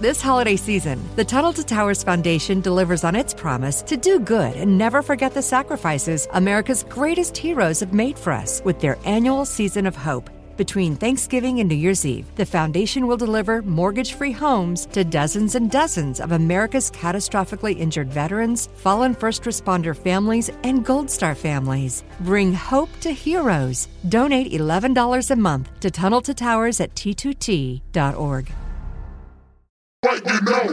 This holiday season, the Tunnel to Towers Foundation delivers on its promise to do good and never forget the sacrifices America's greatest heroes have made for us with their annual season of hope. Between Thanksgiving and New Year's Eve, the foundation will deliver mortgage free homes to dozens and dozens of America's catastrophically injured veterans, fallen first responder families, and Gold Star families. Bring hope to heroes. Donate $11 a month to Tunnel to Towers at t2t.org. What is going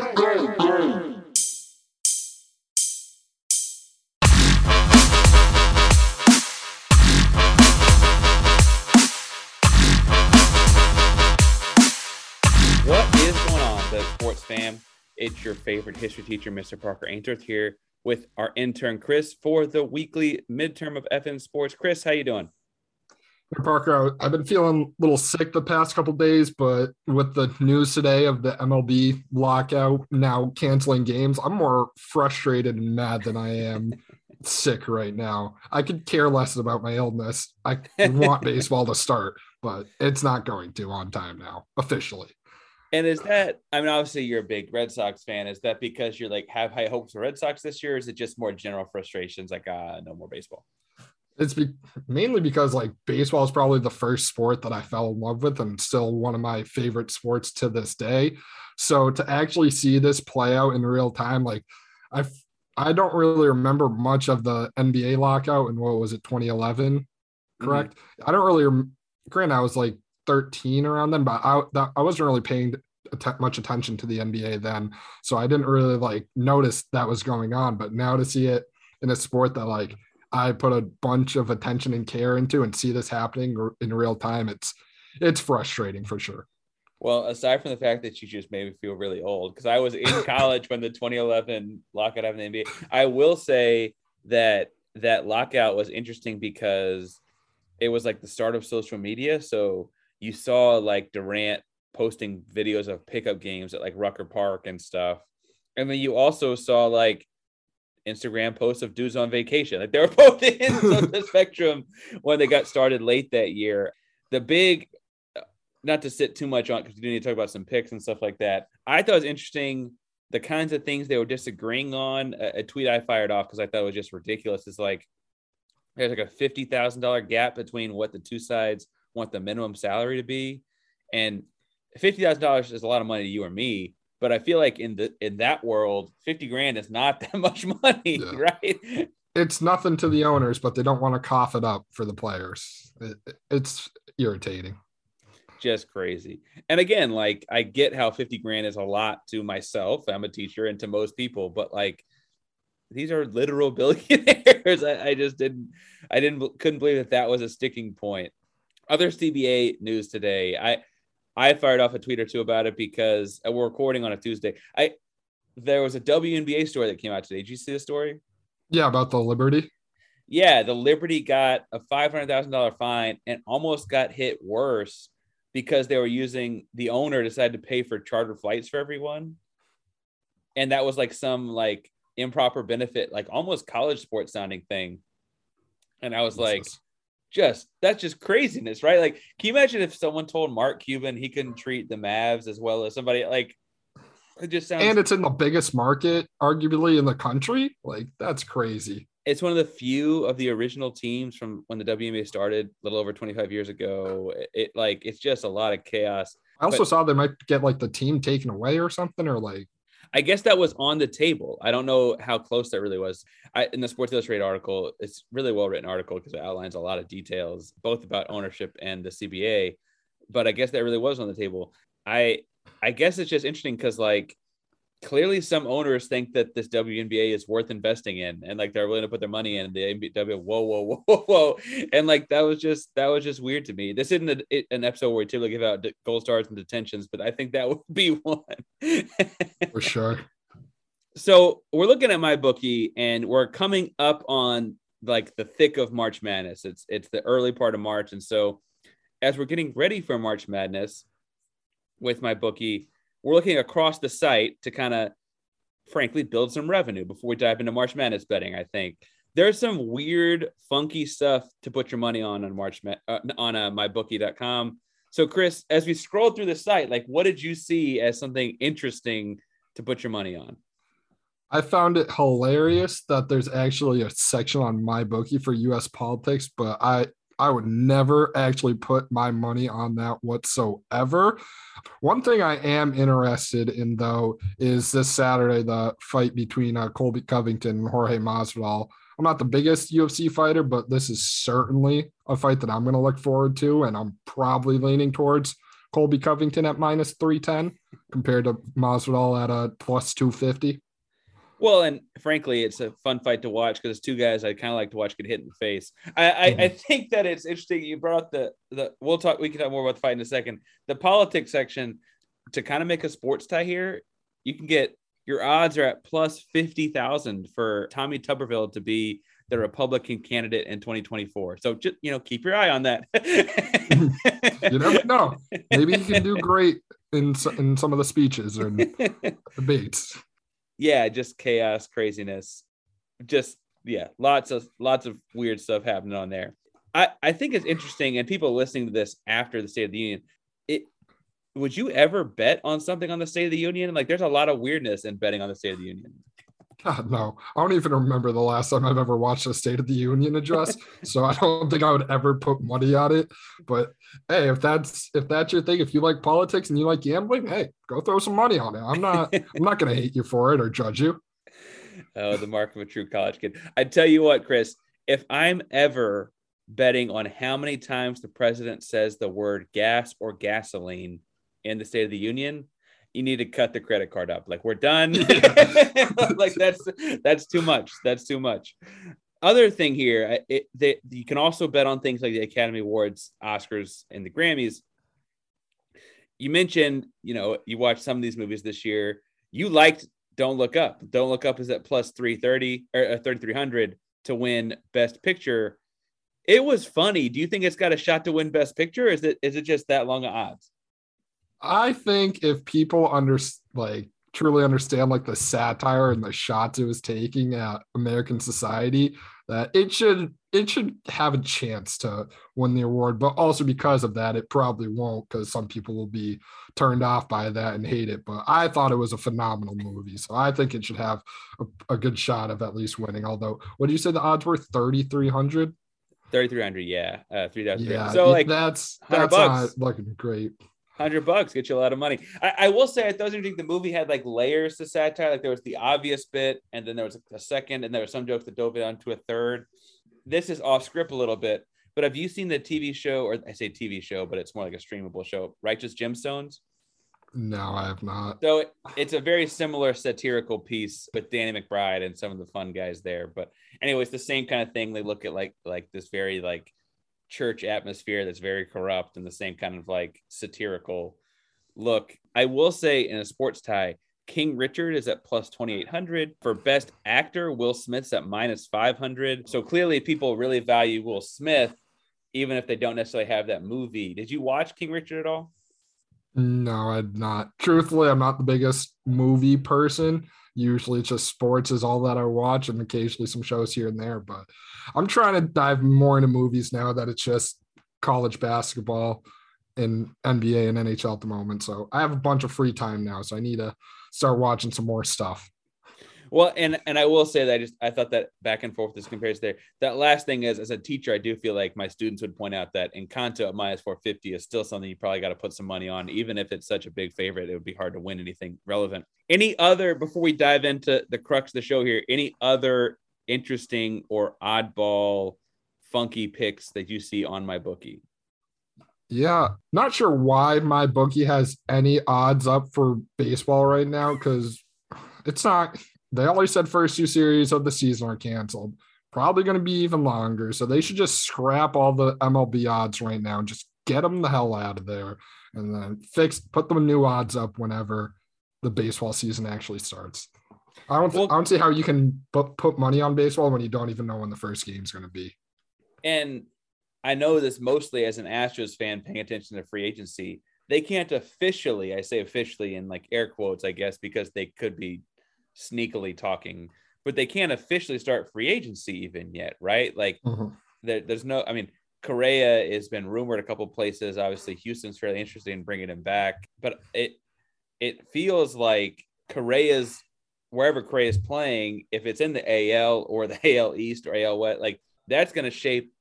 on, the sports fam? It's your favorite history teacher, Mr. Parker Ainsworth, here with our intern Chris for the weekly midterm of FN Sports. Chris, how you doing? Parker, I've been feeling a little sick the past couple days, but with the news today of the MLB lockout now canceling games, I'm more frustrated and mad than I am sick right now. I could care less about my illness. I want baseball to start, but it's not going to on time now, officially. And is that, I mean, obviously you're a big Red Sox fan. Is that because you're like have high hopes for Red Sox this year? Is it just more general frustrations like, uh, no more baseball? It's be- mainly because like baseball is probably the first sport that I fell in love with and still one of my favorite sports to this day. So to actually see this play out in real time, like I I don't really remember much of the NBA lockout and what was it 2011, mm-hmm. correct? I don't really. Rem- Granted, I was like 13 around then, but I that, I wasn't really paying att- much attention to the NBA then, so I didn't really like notice that was going on. But now to see it in a sport that like I put a bunch of attention and care into and see this happening in real time, it's it's frustrating for sure. Well, aside from the fact that you just made me feel really old, because I was in college when the 2011 lockout happened in the NBA. I will say that that lockout was interesting because it was like the start of social media. So you saw like Durant posting videos of pickup games at like Rucker Park and stuff. And then you also saw like Instagram posts of dudes on vacation. Like they were both in the spectrum when they got started late that year. The big not to sit too much on because we do need to talk about some picks and stuff like that. I thought it was interesting the kinds of things they were disagreeing on. A, a tweet I fired off because I thought it was just ridiculous. Is like there's like a fifty thousand dollar gap between what the two sides want the minimum salary to be, and fifty thousand dollars is a lot of money to you or me. But I feel like in the in that world, fifty grand is not that much money, Yeah. right? It's nothing to the owners, but they don't want to cough it up for the players. It, it's irritating. just crazy. And again, like I get how 50 grand is a lot to myself. I'm a teacher and to most people, but like these are literal billionaires. I, I just didn't, I didn't, couldn't believe that that was a sticking point. Other CBA news today. I, I fired off a tweet or two about it because we're recording on a Tuesday. I, there was a WNBA story that came out today. Did you see the story? Yeah, about the Liberty. Yeah, the Liberty got a five hundred thousand dollar fine and almost got hit worse because they were using the owner decided to pay for charter flights for everyone, and that was like some like improper benefit, like almost college sports sounding thing. And I was like, Jesus. Just that's just craziness, right? Like, can you imagine if someone told Mark Cuban he couldn't treat the Mavs as well as somebody like? It just sounds and it's in the biggest market, arguably in the country. Like that's crazy. it's one of the few of the original teams from when the WNBA started a little over 25 years ago. It, it, like it's just a lot of chaos. I also But- saw they might get like the team taken away or something, or like I guess that was on the table. I don't know how close that really was. I, in the Sports Illustrated article, it's really well written article because it outlines a lot of details, both about ownership and the CBA. But I guess that really was on the table. I I guess it's just interesting because like clearly some owners think that this WNBA is worth investing in and like they're willing to put their money in the NBW whoa whoa whoa whoa whoa and like that was just that was just weird to me. This isn't a, it- an episode where we typically give out gold stars and detentions, but I think that would be one. for sure. so we're looking at my bookie and we're coming up on like the thick of March Madness. It's it's the early part of March, and so as we're getting ready for March Madness with my bookie, we're looking across the site to kind of frankly build some revenue before we dive into March Madness betting. I think there's some weird, funky stuff to put your money on on March Ma- uh, on uh, mybookie.com. So, Chris, as we scroll through the site, like what did you see as something interesting to put your money on? I found it hilarious that there's actually a section on my bookie for US politics, but I I would never actually put my money on that whatsoever. One thing I am interested in though is this Saturday the fight between uh, Colby Covington and Jorge Masvidal. I'm not the biggest UFC fighter, but this is certainly a fight that I'm going to look forward to, and I'm probably leaning towards Colby Covington at minus 310 compared to Masvidal at a plus 250. Well, and frankly, it's a fun fight to watch because two guys I kind of like to watch get hit in the face. I, I, mm-hmm. I, think that it's interesting. You brought up the the. We'll talk. We can talk more about the fight in a second. The politics section to kind of make a sports tie here. You can get your odds are at plus fifty thousand for Tommy Tuberville to be the Republican candidate in 2024. So just you know, keep your eye on that. you never know. Maybe he can do great in in some of the speeches or debates yeah, just chaos, craziness, just yeah, lots of lots of weird stuff happening on there. I I think it's interesting, and people listening to this after the State of the Union, it would you ever bet on something on the State of the Union? Like, there's a lot of weirdness in betting on the State of the Union. God, no. I don't even remember the last time I've ever watched a State of the Union address. so I don't think I would ever put money on it. But hey, if that's if that's your thing, if you like politics and you like gambling, hey, go throw some money on it. I'm not I'm not gonna hate you for it or judge you. Oh, the mark of a true college kid. I tell you what, Chris, if I'm ever betting on how many times the president says the word gas or gasoline in the State of the Union, you need to cut the credit card up. Like we're done. like that's that's too much. That's too much. Other thing here, it, you can also bet on things like the Academy Awards, Oscars, and the Grammys. You mentioned, you know, you watched some of these movies this year. You liked Don't Look Up. Don't Look Up is at plus 330 or uh, 3300 to win Best Picture. It was funny. Do you think it's got a shot to win Best Picture? is it is it just that long of odds? I think if people under like truly understand like the satire and the shots it was taking at American society, that it should it should have a chance to win the award. But also because of that, it probably won't because some people will be turned off by that and hate it. But I thought it was a phenomenal movie, so I think it should have a, a good shot of at least winning. Although, what do you say the odds were? Thirty three hundred. 3300 yeah uh 3000 yeah so like that's that's bucks. not looking great hundred bucks get you a lot of money. I, I will say I doesn't think the movie had like layers to satire. Like there was the obvious bit, and then there was a second, and there were some jokes that dove it to a third. This is off script a little bit, but have you seen the TV show, or I say TV show, but it's more like a streamable show, Righteous Gemstones? No, I have not. So it, it's a very similar satirical piece with Danny McBride and some of the fun guys there. But anyways, the same kind of thing. They look at like like this very like church atmosphere that's very corrupt and the same kind of like satirical look. I will say in a sports tie, King Richard is at plus 2800 for best actor. Will Smith's at minus 500. So clearly, people really value Will Smith, even if they don't necessarily have that movie. Did you watch King Richard at all? No, I'm not. Truthfully, I'm not the biggest movie person. Usually, it's just sports is all that I watch, and occasionally some shows here and there. But I'm trying to dive more into movies now that it's just college basketball and NBA and NHL at the moment. So I have a bunch of free time now. So I need to start watching some more stuff. Well, and and I will say that I just I thought that back and forth this compares there. That last thing is, as a teacher, I do feel like my students would point out that Encanto at minus 450 is still something you probably got to put some money on, even if it's such a big favorite. It would be hard to win anything relevant. Any other before we dive into the crux of the show here? Any other interesting or oddball, funky picks that you see on my bookie? Yeah, not sure why my bookie has any odds up for baseball right now because it's not they only said first two series of the season are canceled. Probably going to be even longer. So they should just scrap all the MLB odds right now and just get them the hell out of there and then fix, put them new odds up whenever the baseball season actually starts. I don't, well, I don't see how you can put, put money on baseball when you don't even know when the first game is going to be. And I know this mostly as an Astros fan paying attention to free agency. They can't officially, I say officially in like air quotes, I guess, because they could be sneakily talking, but they can't officially start free agency even yet, right? Like mm-hmm. there, there's no, I mean, Correa has been rumored a couple places. Obviously, Houston's fairly interested in bringing him back, but it it feels like Correa's wherever Correa is playing, if it's in the AL or the AL East or AL West, like that's going to shape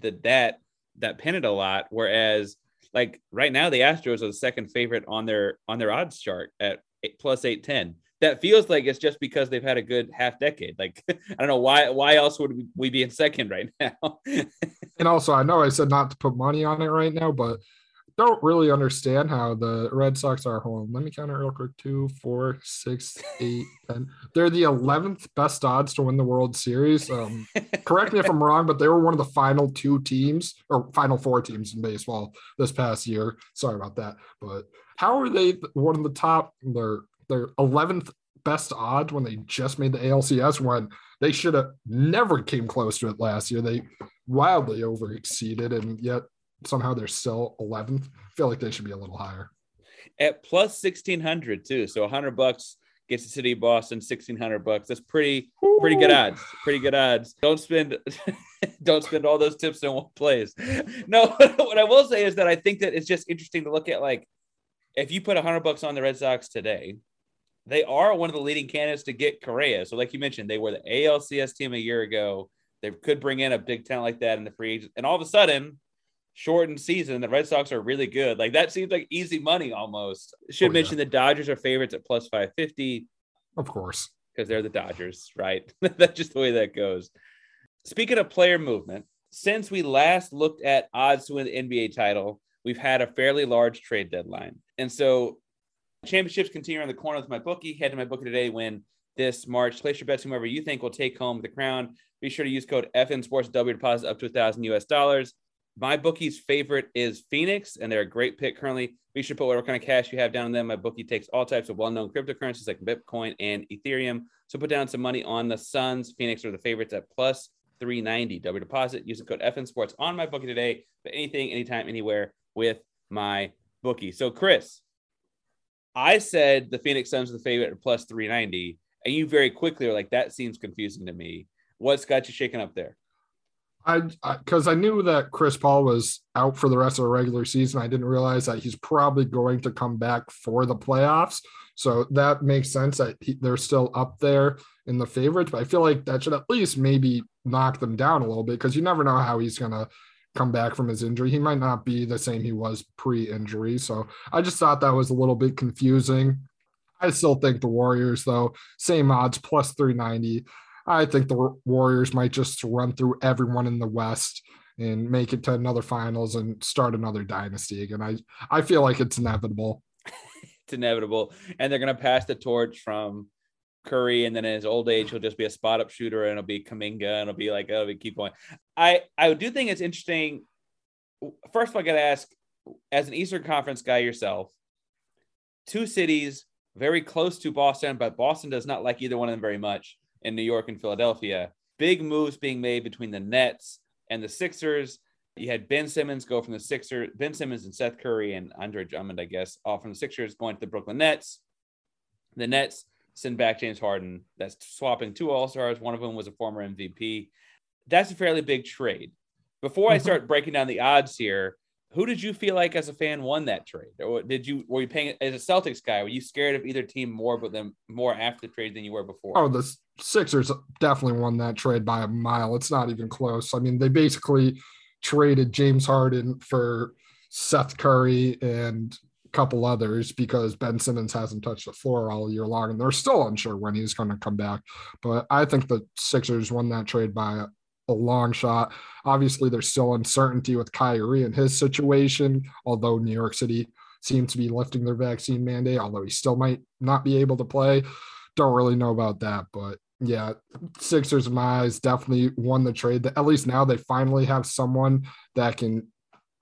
the that that pennant a lot. Whereas, like right now, the Astros are the second favorite on their on their odds chart at eight, plus eight ten. That feels like it's just because they've had a good half decade. Like I don't know why why else would we be in second right now? and also, I know I said not to put money on it right now, but don't really understand how the Red Sox are home. Let me count it real quick. Two, four, six, eight, ten. They're the eleventh best odds to win the World Series. Um, correct me if I'm wrong, but they were one of the final two teams or final four teams in baseball this past year. Sorry about that. But how are they one of the top? They're they're eleventh best odds when they just made the ALCS when they should have never came close to it last year. They wildly over exceeded, and yet somehow they're still 11th. I feel like they should be a little higher. At plus 1600 too. So 100 bucks gets the city of Boston 1600 bucks. That's pretty pretty good odds. Pretty good odds. Don't spend don't spend all those tips in one place. No, what I will say is that I think that it's just interesting to look at like if you put 100 bucks on the Red Sox today, they are one of the leading candidates to get Correa. So like you mentioned, they were the ALCS team a year ago. They could bring in a big talent like that in the free agent. And all of a sudden, shortened season, the Red Sox are really good. Like that seems like easy money almost. Oh, Should oh, mention yeah. the Dodgers are favorites at plus 550. Of course. Because they're the Dodgers, right? That's just the way that goes. Speaking of player movement, since we last looked at odds to win the NBA title, we've had a fairly large trade deadline. And so championships continue on the corner with my bookie. Head to my bookie today when this March. Place your bets whomever you think will take home the crown. Be sure to use code FN Sports W deposit up to a thousand US dollars. My bookie's favorite is Phoenix, and they're a great pick currently. Be sure to put whatever kind of cash you have down on them. My bookie takes all types of well-known cryptocurrencies like Bitcoin and Ethereum. So put down some money on the Suns. Phoenix are the favorites at plus 390. Double deposit. The code FN Sports on my bookie today. But anything, anytime, anywhere with my bookie. So Chris, I said the Phoenix Suns are the favorite at plus 390, and you very quickly are like, that seems confusing to me. What's got you shaking up there? I because I, I, knew that Chris Paul was out for the rest of the regular season. I didn't realize that he's probably going to come back for the playoffs. So that makes sense that he, they're still up there in the favorites. But I feel like that should at least maybe knock them down a little bit because you never know how he's going to come back from his injury. He might not be the same he was pre-injury. So I just thought that was a little bit confusing. I still think the Warriors, though, same odds plus 390. I think the Warriors might just run through everyone in the West and make it to another finals and start another dynasty again. I I feel like it's inevitable. it's inevitable, and they're gonna pass the torch from Curry, and then in his old age, he'll just be a spot up shooter, and it'll be Kuminga, and it'll be like, oh, we keep going. I I do think it's interesting. First, of all, I got to ask, as an Eastern Conference guy yourself, two cities very close to Boston, but Boston does not like either one of them very much in New York and Philadelphia. Big moves being made between the Nets and the Sixers. You had Ben Simmons go from the Sixers, Ben Simmons and Seth Curry and Andre Drummond, I guess, all from the Sixers going to the Brooklyn Nets. The Nets send back James Harden. That's swapping two All Stars. One of them was a former MVP. That's a fairly big trade. Before I mm-hmm. start breaking down the odds here, who did you feel like as a fan won that trade? Or did you were you paying as a Celtics guy? Were you scared of either team more, but then more after the trade than you were before? Oh, the Sixers definitely won that trade by a mile. It's not even close. I mean, they basically traded James Harden for Seth Curry and couple others because Ben Simmons hasn't touched the floor all year long, and they're still unsure when he's going to come back. But I think the Sixers won that trade by a long shot. Obviously, there's still uncertainty with Kyrie and his situation, although New York City seems to be lifting their vaccine mandate, although he still might not be able to play. Don't really know about that, but yeah, Sixers in my eyes definitely won the trade. At least now they finally have someone that can.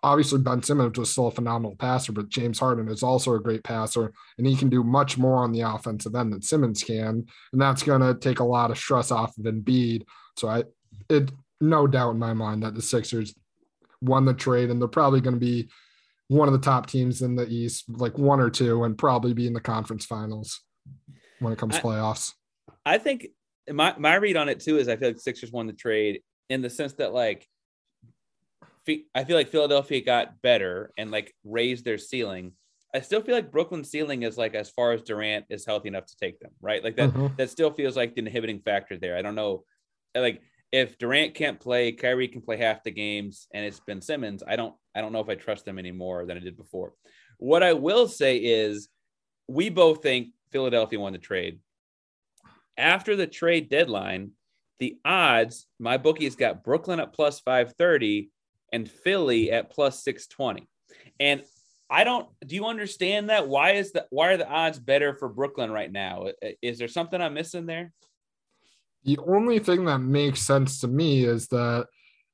Obviously, Ben Simmons was still a phenomenal passer, but James Harden is also a great passer, and he can do much more on the offensive end than Simmons can, and that's going to take a lot of stress off of Embiid. So I, it no doubt in my mind that the Sixers won the trade, and they're probably going to be one of the top teams in the East, like one or two, and probably be in the conference finals when it comes I, to playoffs. I think my my read on it too is I feel like Sixers won the trade in the sense that like I feel like Philadelphia got better and like raised their ceiling. I still feel like Brooklyn's ceiling is like as far as Durant is healthy enough to take them, right? Like that Mhm. that still feels like the inhibiting factor there. I don't know. Like if Durant can't play, Kyrie can play half the games, and it's Ben Simmons. I don't I don't know if I trust them any more than I did before. What I will say is we both think Philadelphia won the trade. After the trade deadline, the odds, my bookies got Brooklyn at plus 530 and Philly at plus 620. And I don't do you understand that? Why is the why are the odds better for Brooklyn right now? Is there something I'm missing there? The only thing that makes sense to me is that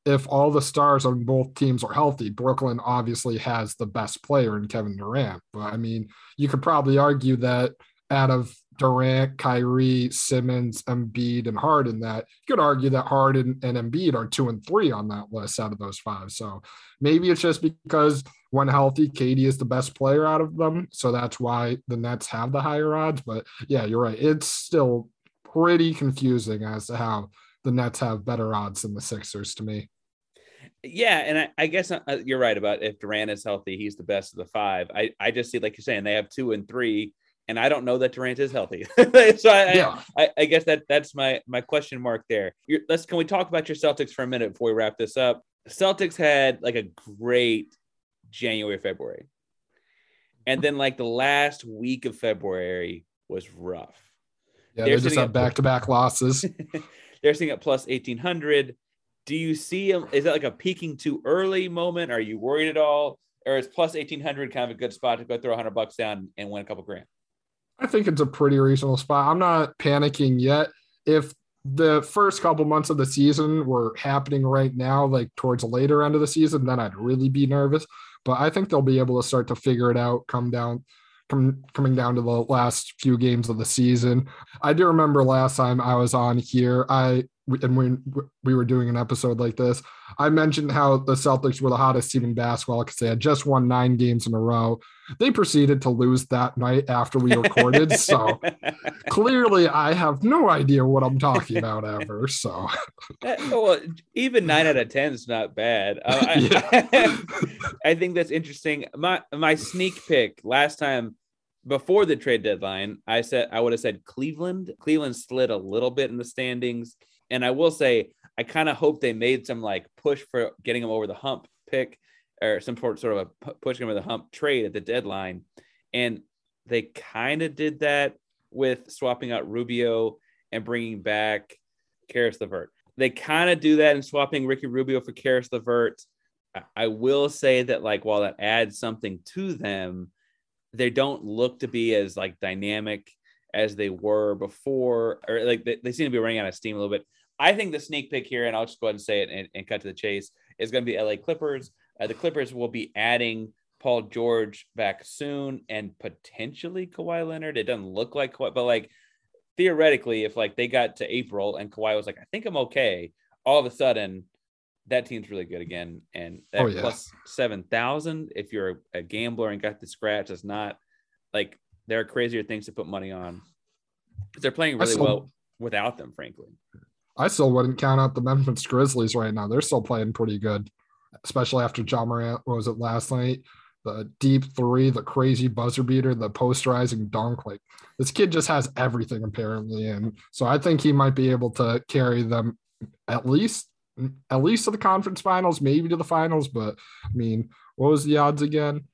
if all the stars on both teams are healthy, Brooklyn obviously has the best player in Kevin Durant. But I mean, you could probably argue that out of Durant, Kyrie, Simmons, Embiid, and Harden, that you could argue that Harden and Embiid are two and three on that list out of those five. So maybe it's just because when healthy, Katie is the best player out of them. So that's why the Nets have the higher odds. But yeah, you're right. It's still pretty confusing as to how the Nets have better odds than the Sixers to me. Yeah, and I, I guess uh, you're right about if Durant is healthy, he's the best of the five. I, I just see, like you're saying, they have two and three, and I don't know that Durant is healthy. so I, Yeah. I, I guess that that's my my question mark there. You're, let's can we talk about your Celtics for a minute before we wrap this up? Celtics had like a great January, February, and then like the last week of February was rough. Yeah, They're they just at- back to back losses. They're sitting at plus 1800. Do you see? Is that like a peaking too early moment? Are you worried at all? Or is plus 1800 kind of a good spot to go throw 100 bucks down and win a couple grand? I think it's a pretty reasonable spot. I'm not panicking yet. If the first couple months of the season were happening right now, like towards the later end of the season, then I'd really be nervous. But I think they'll be able to start to figure it out, come down, come coming down to the last few games of the season. I do remember last time I was on here, I and when we were doing an episode like this, I mentioned how the Celtics were the hottest team in basketball because they had just won nine games in a row. They proceeded to lose that night after we recorded. so clearly I have no idea what I'm talking about ever. So well, even nine out of 10 is not bad. Uh, I, I think that's interesting. My my sneak pick last time before the trade deadline, I said I would have said Cleveland. Cleveland slid a little bit in the standings, and I will say I kind of hope they made some like push for getting them over the hump pick or some sort sort of a pu- pushing over the hump trade at the deadline, and they kind of did that with swapping out Rubio and bringing back Caris LeVert. They kind of do that in swapping Ricky Rubio for Caris LeVert. I will say that like while that adds something to them, they don't look to be as like dynamic as they were before, or like they, they seem to be running out of steam a little bit. I think the sneak pick here, and I'll just go ahead and say it and, and cut to the chase, is going to be LA Clippers. Uh, the Clippers will be adding Paul George back soon and potentially Kawhi Leonard. It doesn't look like Kawhi, but like theoretically, if like they got to April and Kawhi was like, I think I'm okay, all of a sudden that team's really good again. And that Oh, yeah. plus seven thousand, if you're a, a gambler and got the scratch, it's not like there are crazier things to put money on. 'Cause They're playing really well without them, frankly. I still wouldn't count out the Memphis Grizzlies right now. They're still playing pretty good, especially after Ja Morant. What was it last night? The deep three, the crazy buzzer beater, the posterizing dunk. Like this kid just has everything apparently, and so I think he might be able to carry them at least at least to the conference finals, maybe to the finals. But I mean, what was the odds again?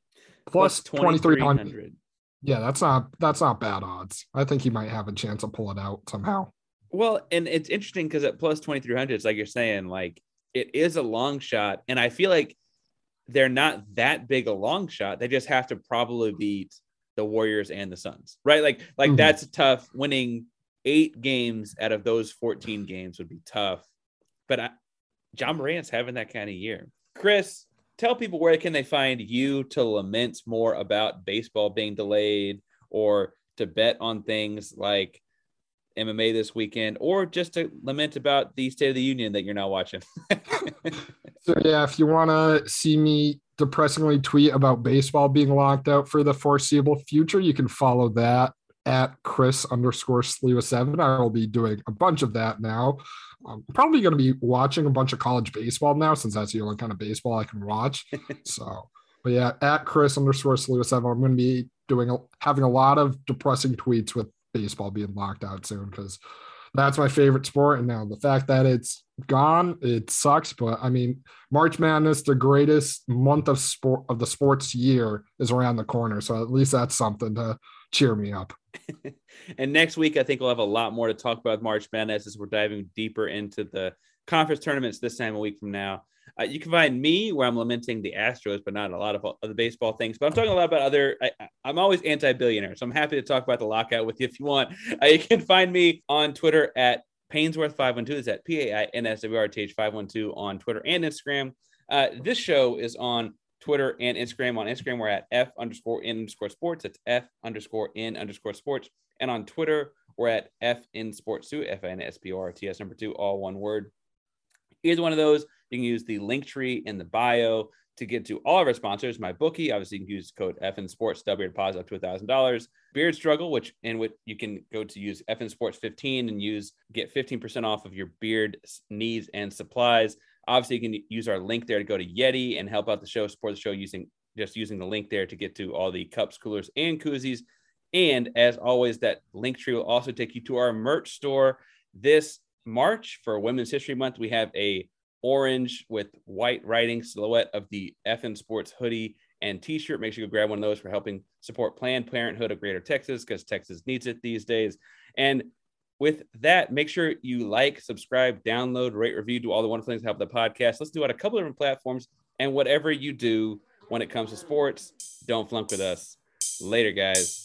Plus twenty three hundred. Yeah, that's not that's not bad odds. I think he might have a chance to pull it out somehow. Well, and it's interesting because at plus 2300, it's like you're saying, like it is a long shot. And I feel like they're not that big a long shot. They just have to probably beat the Warriors and the Suns, right? Like, like Mhm. that's tough. Winning eight games out of those 14 games would be tough. But I, Ja Morant's having that kind of year. Chris, tell people where can they find you to lament more about baseball being delayed or to bet on things like MMA this weekend, or just to lament about the State of the Union that you're not watching. So yeah, if you want to see me depressingly tweet about baseball being locked out for the foreseeable future, you can follow that at Chris underscore Sliwa seven. I will be doing a bunch of that now. I'm probably going to be watching a bunch of college baseball now since that's the only kind of baseball I can watch. so, but yeah, at Chris underscore Sliwa seven, I'm going to be doing a, having a lot of depressing tweets with baseball being locked out soon because that's my favorite sport. And now the fact that it's gone, it sucks. But I mean, March Madness, the greatest month of sport of the sports year, is around the corner. So at least that's something to cheer me up. and next week, I think we'll have a lot more to talk about March Madness as we're diving deeper into the conference tournaments this time a week from now. Uh, you can find me where I'm lamenting the Astros, but not a lot of other baseball things. But I'm talking a lot about other. I, am always anti-billionaire, so I'm happy to talk about the lockout with you if you want. Uh, you can find me on Twitter at Painsworth512. That's at P A I N S W R T H 512 on Twitter and Instagram. Uh, this show is on Twitter and Instagram. On Instagram, we're at F underscore N underscore sports. It's F underscore N underscore sports. And on Twitter, we're at F in sports two, F N S P O R T S number two, all one word. Either one of those, you can use the link tree in the bio to get to all of our sponsors. My bookie, obviously, you can use code FN Sports, double your deposit up to $1,000. Beard Struggle, which in which you can go to use FN Sports 15 and use get 15% off of your beard needs and supplies. Obviously, you can use our link there to go to Yeti and help out the show, support the show using just using the link there to get to all the cups, coolers, and koozies. And as always, that link tree will also take you to our merch store this March for Women's History Month. We have a orange with white writing silhouette of the FN Sports hoodie and t-shirt. Make sure you grab one of those for helping support Planned Parenthood of Greater Texas because Texas needs it these days. And with that, make sure you like, subscribe, download, rate, review, do all the wonderful things to help the podcast. Let's do it on a couple different platforms. And whatever you do when it comes to sports, don't flunk with us. Later, guys.